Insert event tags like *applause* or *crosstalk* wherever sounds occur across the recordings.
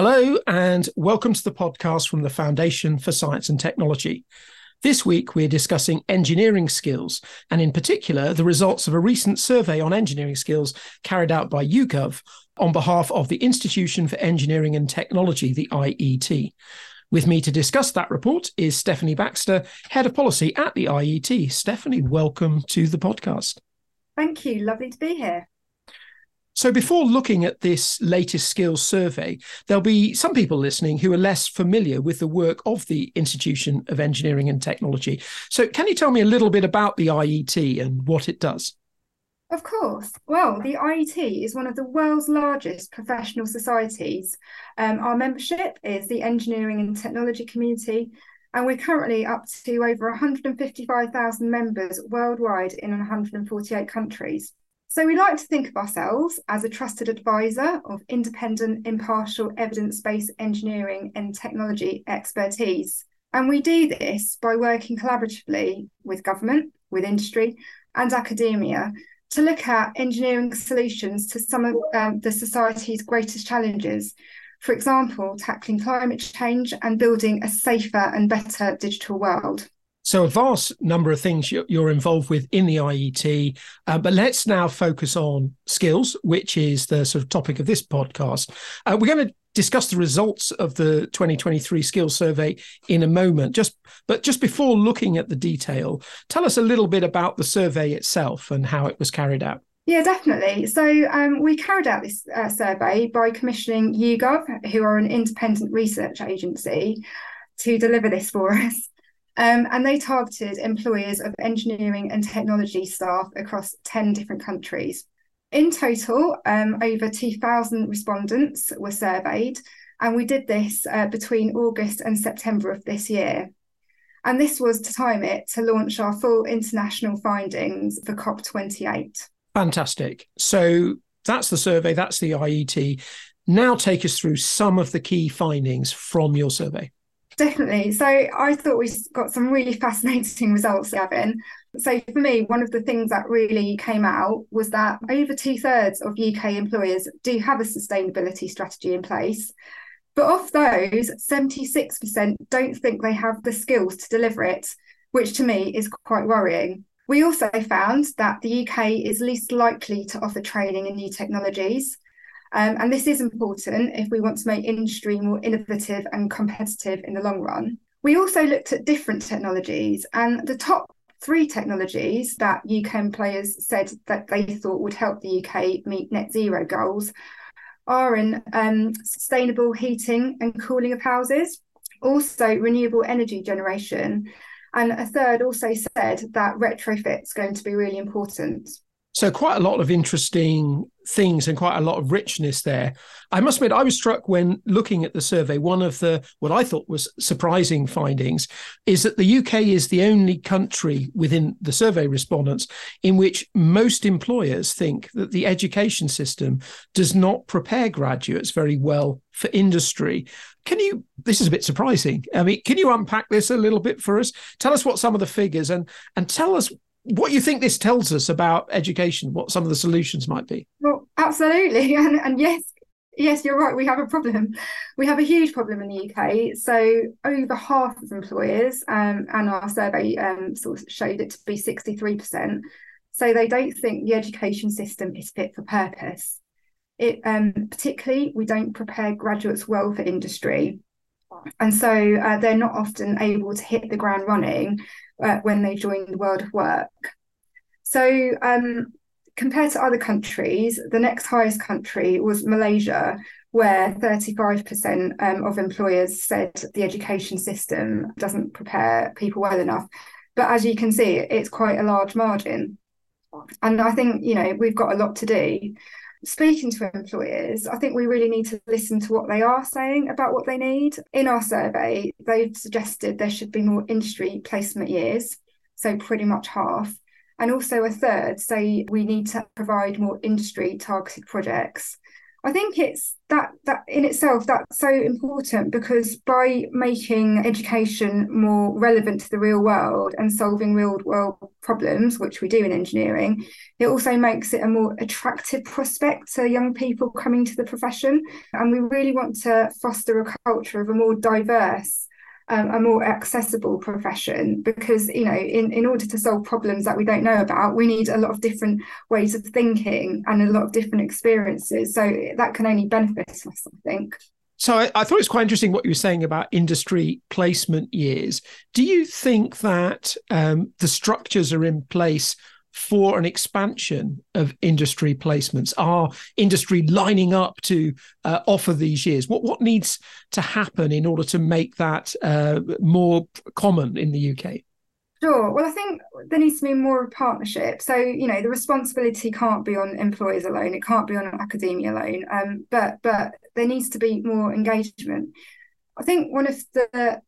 Hello, and welcome to the podcast from the Foundation for Science and Technology. This week, we're discussing engineering skills, and in particular, the results of a recent survey on engineering skills carried out by YouGov on behalf of the Institution for Engineering and Technology, the IET. With me to discuss that report is Stephanie Baxter, Head of Policy at the IET. Stephanie, welcome to the podcast. Thank you. Lovely to be here. So, before looking at this latest skills survey, there'll be some people listening who are less familiar with the work of the Institution of Engineering and Technology. So, can you tell me a little bit about the IET and what it does? Of course. Well, the IET is one of the world's largest professional societies. Um, our membership is the Engineering and Technology Community, and we're currently up to over 155,000 members worldwide in 148 countries. So we like to think of ourselves as a trusted advisor of independent, impartial, evidence-based engineering and technology expertise. And we do this by working collaboratively with government, with industry, and academia to look at engineering solutions to some of um, the society's greatest challenges. For example, tackling climate change and building a safer and better digital world. So, a vast number of things you're involved with in the IET. Uh, but let's now focus on skills, which is the sort of topic of this podcast. Uh, we're going to discuss the results of the 2023 skills survey in a moment. Just, but just before looking at the detail, tell us a little bit about the survey itself and how it was carried out. Yeah, definitely. So um, we carried out this uh, survey by commissioning YouGov, who are an independent research agency, to deliver this for us. Um, and they targeted employers of engineering and technology staff across 10 different countries. In total, um, over 2,000 respondents were surveyed, and we did this uh, between August and September of this year. And this was to time it to launch our full international findings for COP28. Fantastic. So that's the survey, that's the IET. Now take us through some of the key findings from your survey. Definitely. So I thought we got some really fascinating results, Gavin. So for me, one of the things that really came out was that over two thirds of UK employers do have a sustainability strategy in place. But of those, 76% don't think they have the skills to deliver it, which to me is quite worrying. We also found that the UK is least likely to offer training in new technologies. Um, and this is important if we want to make industry more innovative and competitive in the long run. We also looked at different technologies, and the top three technologies that UK players said that they thought would help the UK meet net zero goals are in um, sustainable heating and cooling of houses, also renewable energy generation, and a third also said that retrofit is going to be really important. So, quite a lot of interesting things and quite a lot of richness there. I must admit, I was struck when looking at the survey. One of the what I thought was surprising findings is that the UK is the only country within the survey respondents in which most employers think that the education system does not prepare graduates very well for industry. Can you? This is a bit surprising. I mean, can you unpack this a little bit for us? Tell us what some of the figures and and tell us what you think this tells us about education, what some of the solutions might be. Well, absolutely. *laughs* And, and yes, yes, you're right. We have a problem. We have a huge problem in the UK. So over half of employers, um, and our survey um, sort of showed it to be 63%. So they don't think the education system is fit for purpose. It um, particularly we don't prepare graduates well for industry, and so uh, they're not often able to hit the ground running uh, when they join the world of work. So, um, compared to other countries, the next highest country was Malaysia, where 35% um, of employers said the education system doesn't prepare people well enough. But as you can see, it's quite a large margin. And I think, you know, we've got a lot to do speaking to employers, I think we really need to listen to what they are saying about what they need. In our survey, they've suggested there should be more industry placement years, so pretty much half. And also a third say we need to provide more industry targeted projects. I think it's that that in itself that's so important because by making education more relevant to the real world and solving real world problems, which we do in engineering, it also makes it a more attractive prospect to young people coming to the profession. And we really want to foster a culture of a more diverse um, a more accessible profession because you know in, in order to solve problems that we don't know about we need a lot of different ways of thinking and a lot of different experiences so that can only benefit us i think so I, I, thought it was quite interesting what you were saying about industry placement years. Do you think that um, the structures are in place for an expansion of industry placements? Are industry lining up to uh, offer these years? What what needs to happen in order to make that uh, more common in the UK? Sure. Well, I think there needs to be more of a partnership. So, you know, the responsibility can't be on employers alone. It can't be on academia alone. Um, but but there needs to be more engagement. I think one of the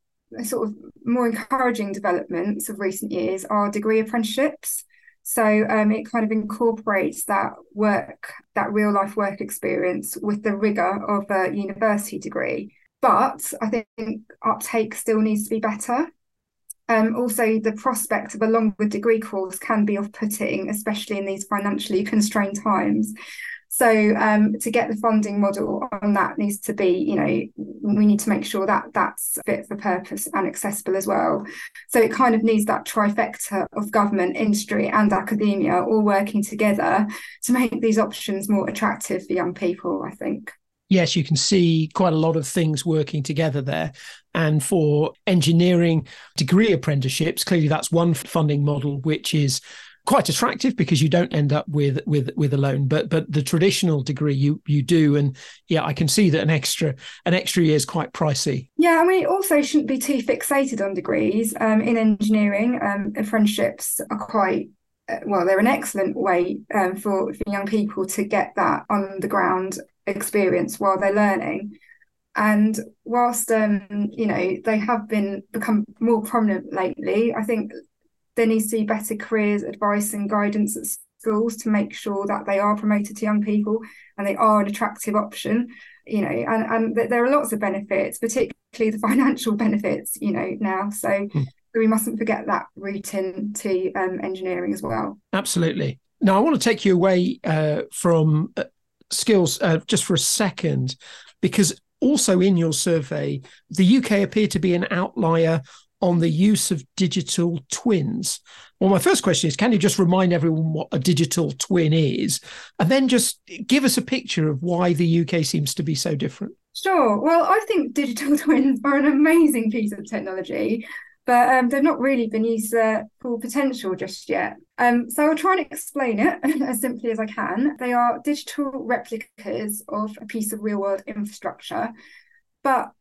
sort of more encouraging developments of recent years are degree apprenticeships. So um, it kind of incorporates that work, that real life work experience with the rigor of a university degree. But I think uptake still needs to be better. Um, also, the prospect of a longer degree course can be off putting, especially in these financially constrained times. So um, to get the funding model on that needs to be, you know, we need to make sure that that's fit for purpose and accessible as well. So it kind of needs that trifecta of government, industry, and academia all working together to make these options more attractive for young people. I think yes, you can see quite a lot of things working together there. And for engineering degree apprenticeships, clearly that's one funding model which is quite attractive because you don't end up with with with a loan but but the traditional degree you you do. And yeah i can see that an extra an extra year is quite pricey. Yeah i mean also shouldn't be too fixated on degrees. Um, in engineering um, apprenticeships are quite uh, well they're an excellent way um, for, for young people to get that on the ground experience while they're learning. And whilst um, you know they have been become more prominent lately i think there needs to be better careers advice and guidance at schools to make sure that they are promoted to young people and they are an attractive option you know and and there are lots of benefits particularly the *laughs* financial benefits you know now. So mm. we mustn't forget that route into um, engineering as well. Absolutely. Now i want to take you away uh, from uh, skills uh, just for a second because also in your survey the uk appeared to be an outlier on the use of digital twins. Well, my first question is can you just remind everyone what a digital twin is? And then just give us a picture of why the UK seems to be so different. Sure. Well, I think digital *laughs* twins are an amazing piece of technology, but um, they've not really been used to full potential just yet. Um, so I'll try and explain it *laughs* as simply as I can. They are digital replicas of a piece of real world infrastructure, but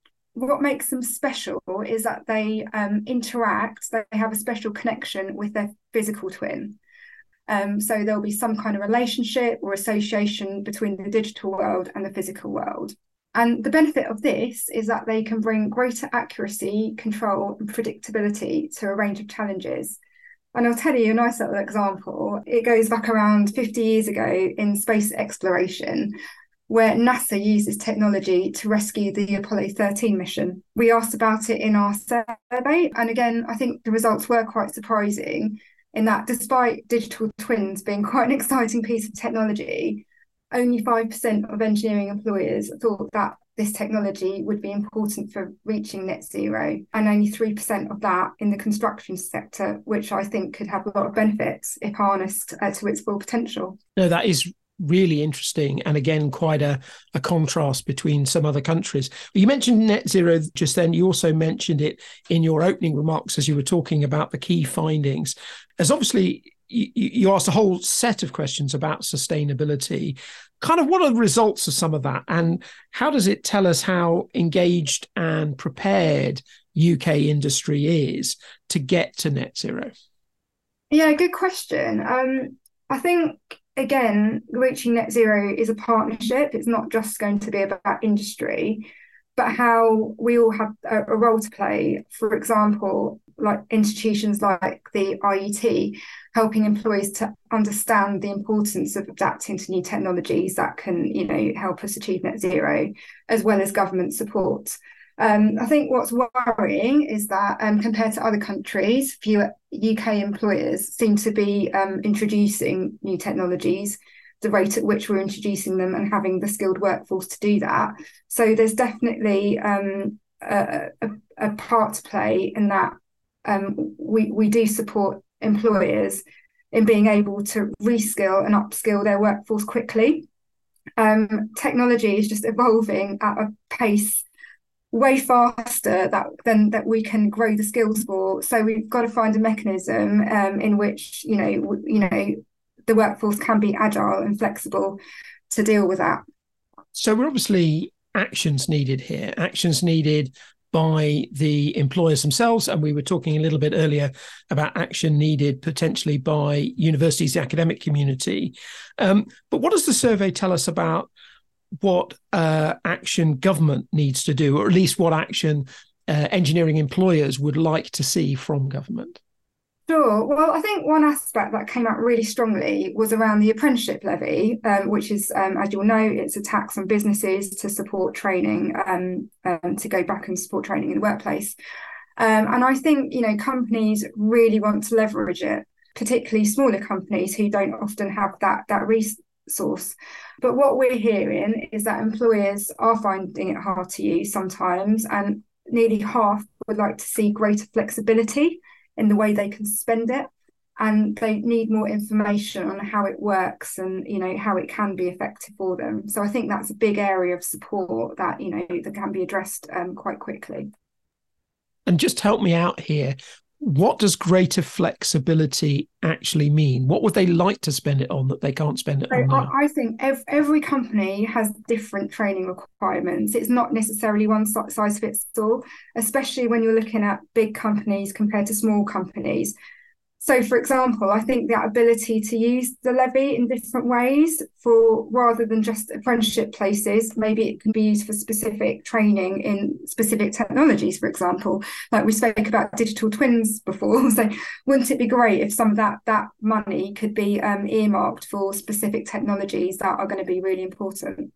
what makes them special is that they um, interact, they have a special connection with their physical twin. Um, so there'll be some kind of relationship or association between the digital world and the physical world. And the benefit of this is that they can bring greater accuracy, control, and predictability to a range of challenges. And I'll tell you a nice little example. It goes back around 50 years ago in space exploration where NASA uses technology to rescue the Apollo 13 mission. We asked about it in our survey. And again, I think the results were quite surprising in that despite digital twins being *laughs* quite an exciting piece of technology, only 5% of engineering employers thought that this technology would be important for reaching net zero, and only 3% of that in the construction sector, which I think could have a lot of benefits if harnessed uh, to its full potential. No, that is really interesting and again quite a, a contrast between some other countries. You mentioned net zero just then. You also mentioned it in your opening remarks as you were talking about the key findings. As obviously you, you asked a whole set of questions about sustainability. Kind of what are the results of some of that? And how does it tell us how engaged and prepared uk industry is to get to net zero? Yeah good question. Um, i think again, reaching net zero is a partnership. It's not just going to be about industry, but how we all have a, a role to play. For example, like institutions like the IET, helping employees to understand the importance of adapting to new technologies that can, you know, help us achieve net zero, as well as government support. Um, I think what's worrying is that um, compared to other countries, fewer UK employers seem to be um, introducing new technologies, the rate at which we're introducing them and having the skilled workforce to do that. So there's definitely um, a, a, a, part to play in that um, we, we do support employers in being able to reskill and upskill their workforce quickly. Um, technology is just evolving at a pace way faster that than that we can grow the skills for. So we've got to find a mechanism um, in which you know w- you know the workforce can be agile and flexible to deal with that. So we're obviously actions needed here. Actions needed by the employers themselves and we were talking a little bit earlier about action needed potentially by universities the academic community. Um, but what does the survey tell us about what uh, action government needs to do, or at least what action uh, engineering employers would like to see from government? Sure. Well, I think one aspect that came out really strongly was around the apprenticeship levy, um, which is, um, as you'll know, it's a tax on businesses to support training, um, um to go back and support training in the workplace. Um, and I think, you know, companies really want to leverage it, particularly smaller companies who don't often have that that resource. But what we're hearing is that employers are finding it hard to use sometimes, and nearly half would like to see greater flexibility in the way they can spend it. And they need more information on how it works and you know how it can be effective for them. So I think that's a big area of support that you know that can be addressed um, quite quickly. And just help me out here what does greater flexibility actually mean? What would they like to spend it on that they can't spend it so on now? I think every, every company has different training requirements. It's not necessarily one size fits all, especially when you're looking at big companies compared to small companies. So, for example, I think the ability to use the levy in different ways for rather than just apprenticeship places, maybe it can be used for specific training in specific technologies, for example. Like we spoke about digital twins before. *laughs* So, wouldn't it be great if some of that that money could be um, earmarked for specific technologies that are going to be really important?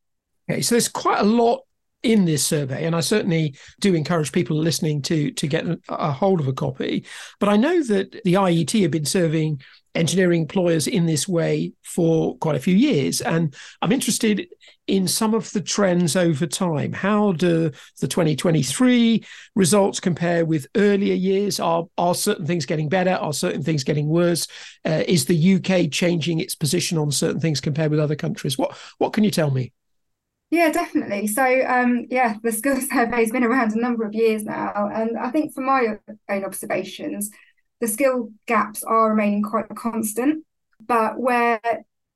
Okay, so there's quite a lot in this survey, and I certainly do encourage people listening to to get a hold of a copy. But I know that the IET have been serving engineering employers in this way for quite a few years, and I'm interested in some of the trends over time. How do the 2023 results compare with earlier years? Are are certain things getting better? Are certain things getting worse? Uh, is the UK changing its position on certain things compared with other countries? What what can you tell me? Yeah, definitely. So, um, yeah, the skills survey has been around a number of years now, and I think from my own observations, the skill gaps are remaining quite constant. But where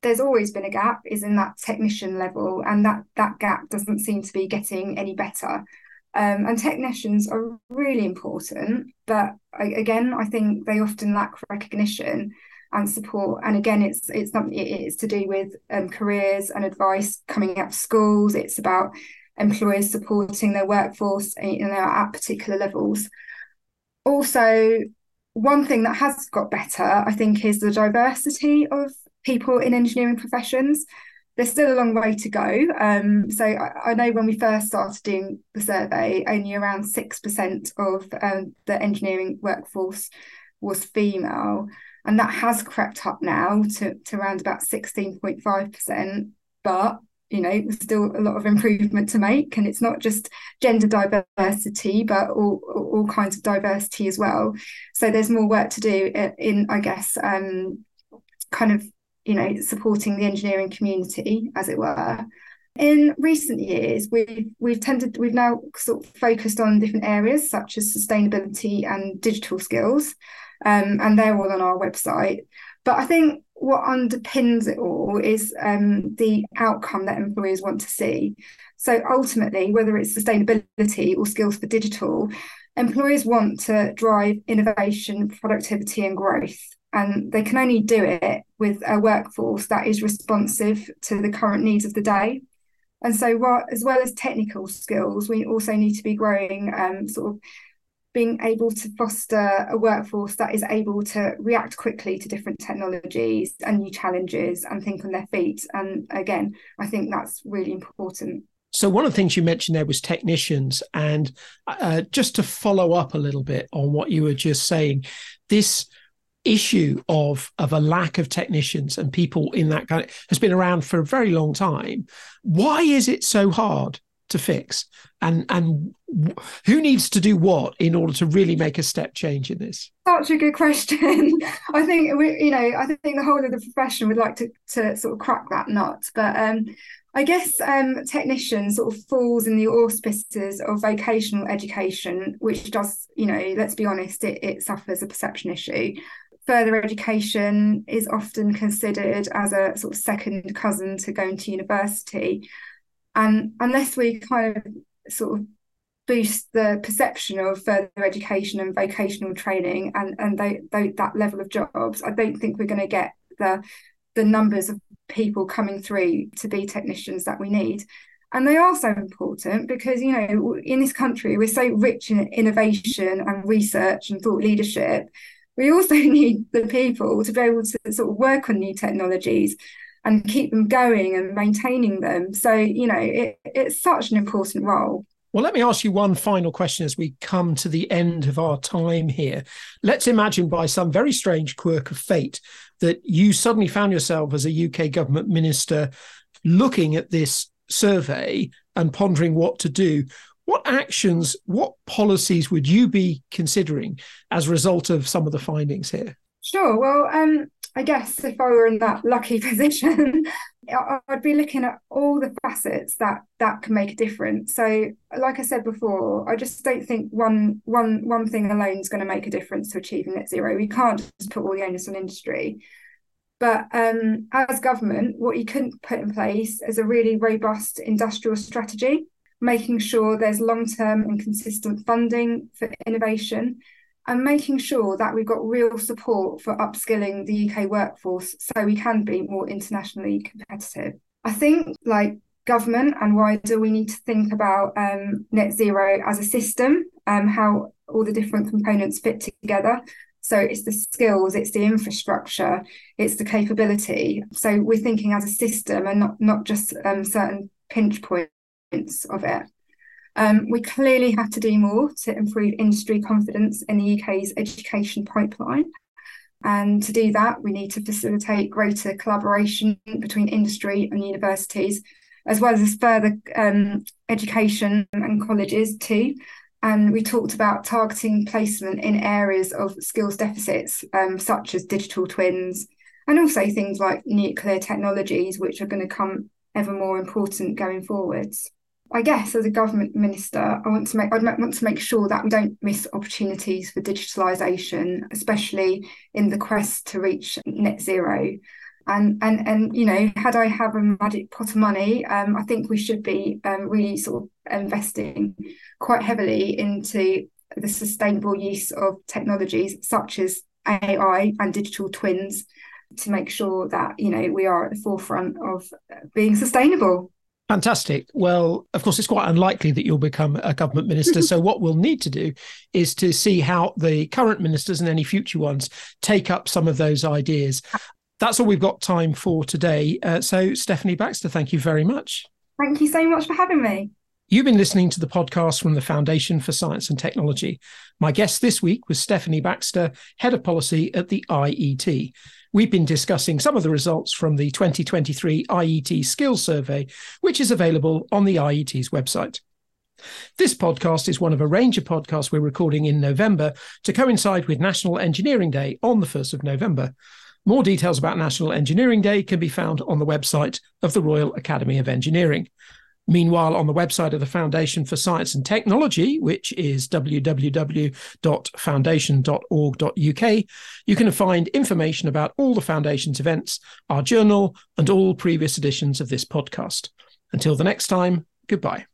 there's always been a gap is in that technician level, and that that gap doesn't seem to be getting any better. Um, and technicians are really important, but I, again, I think they often lack recognition and support. And again, it's it's something it's to do with um, careers and advice coming out of schools. It's about employers supporting their workforce you know, at particular levels. Also, one thing that has got better, I think, is the diversity of people in engineering professions. There's still a long way to go. Um, so I, I, know when we first started doing the survey, only around 6% of um, the engineering workforce was female and that has crept up now to, to around about 16.5%. But you know, there's still a lot of improvement to make, and it's not just gender diversity, but all all kinds of diversity as well. So there's more work to do in, I guess, um, kind of you know, supporting the engineering community, as it were. In recent years, we've we've tended we've now sort of focused on different areas such as sustainability and digital skills um, and they're all on our website. But I think what underpins it all is um, the outcome that employers want to see. So ultimately, whether it's sustainability or skills for digital, employers want to drive innovation, productivity, and growth. And they can only do it with a workforce that is responsive to the current needs of the day. And so, as well as technical skills, we also need to be growing um, sort of being able to foster a workforce that is able to react quickly to different technologies and new challenges and think on their feet. And again, I think that's really important. So one of the things you mentioned there was technicians, and uh, just to follow up a little bit on what you were just saying, this issue of of a lack of technicians and people in that kind of, has been around for a very long time. Why is it so hard to fix and and who needs to do what in order to really make a step change in this such a good question *laughs* i think we you know i think the whole of the profession would like to to sort of crack that nut but um I guess um, technician sort of falls in the auspices of vocational education, which does, you know, let's be honest, it, it suffers a perception issue. Further education is often considered as a sort of second cousin to going to university. And unless we kind of sort of boost the perception of further education and vocational training and and they, they, that level of jobs, I don't think we're going to get the the numbers of people coming through to be technicians that we need. And they are so important because, you know, in this country, we're so rich in innovation and research and thought leadership. We also *laughs* need the people to be able to sort of work on new technologies and keep them going and maintaining them. So, you know, it, it's such an important role. Well, let me ask you one final question as we come to the end of our time here. Let's imagine by some very strange quirk of fate that you suddenly found yourself as a UK government minister looking at this survey and pondering what to do. What actions, what policies would you be considering as a result of some of the findings here? Sure. Well, um, I guess if I were in that lucky *laughs* position, I'd be looking at all the facets that that can make a difference. So, like I said before, I just don't think one one one thing alone is going to make a difference to achieving net zero. We can't just put all the onus on industry. But um, as government, what you couldn't put in place is a really robust industrial strategy, making sure there's long term and consistent funding for innovation and making sure that we've got real support for upskilling the UK workforce so we can be more internationally competitive. I think, like government and wider, we need to think about um, net zero as a system, um, how all the different components fit together. So it's the skills, it's the infrastructure, it's the capability. So we're thinking as a system and not not just um, certain pinch points of it. Um, we clearly have to do more to improve industry confidence in the UK's education pipeline. And to do that, we need to facilitate greater collaboration between industry and universities, as well as further um, education and colleges too. And we talked about targeting placement in areas of skills deficits, um, such as digital twins, and also things like nuclear technologies, which are going to come ever more important going forwards. I guess as a government minister, I want to make I'd want to make sure that we don't miss opportunities for digitalisation, especially in the quest to reach net zero. And and and you know, had I have a magic pot of money, um, I think we should be um, really sort of investing quite heavily into the sustainable use of technologies such as AI and digital twins to make sure that you know we are at the forefront of being sustainable. Fantastic. Well, of course, it's quite unlikely that you'll become a government minister. so, what we'll need to do is to see how the current ministers and any future ones take up some of those ideas. That's all we've got time for today. Uh, so, Stephanie Baxter, thank you very much. Thank you so much for having me. You've been listening to the podcast from the Foundation for Science and Technology. My guest this week was Stephanie Baxter, Head of Policy at the IET. We've been discussing some of the results from the 2023 IET Skills Survey, which is available on the IET's website. This podcast is one of a range of podcasts we're recording in November to coincide with National Engineering Day on the 1st of November. More details about National Engineering Day can be found on the website of the Royal Academy of Engineering. Meanwhile, on the website of the Foundation for Science and Technology, which is www.foundation.org.uk, you can find information about all the Foundation's events, our journal, and all previous editions of this podcast. Until the next time, goodbye.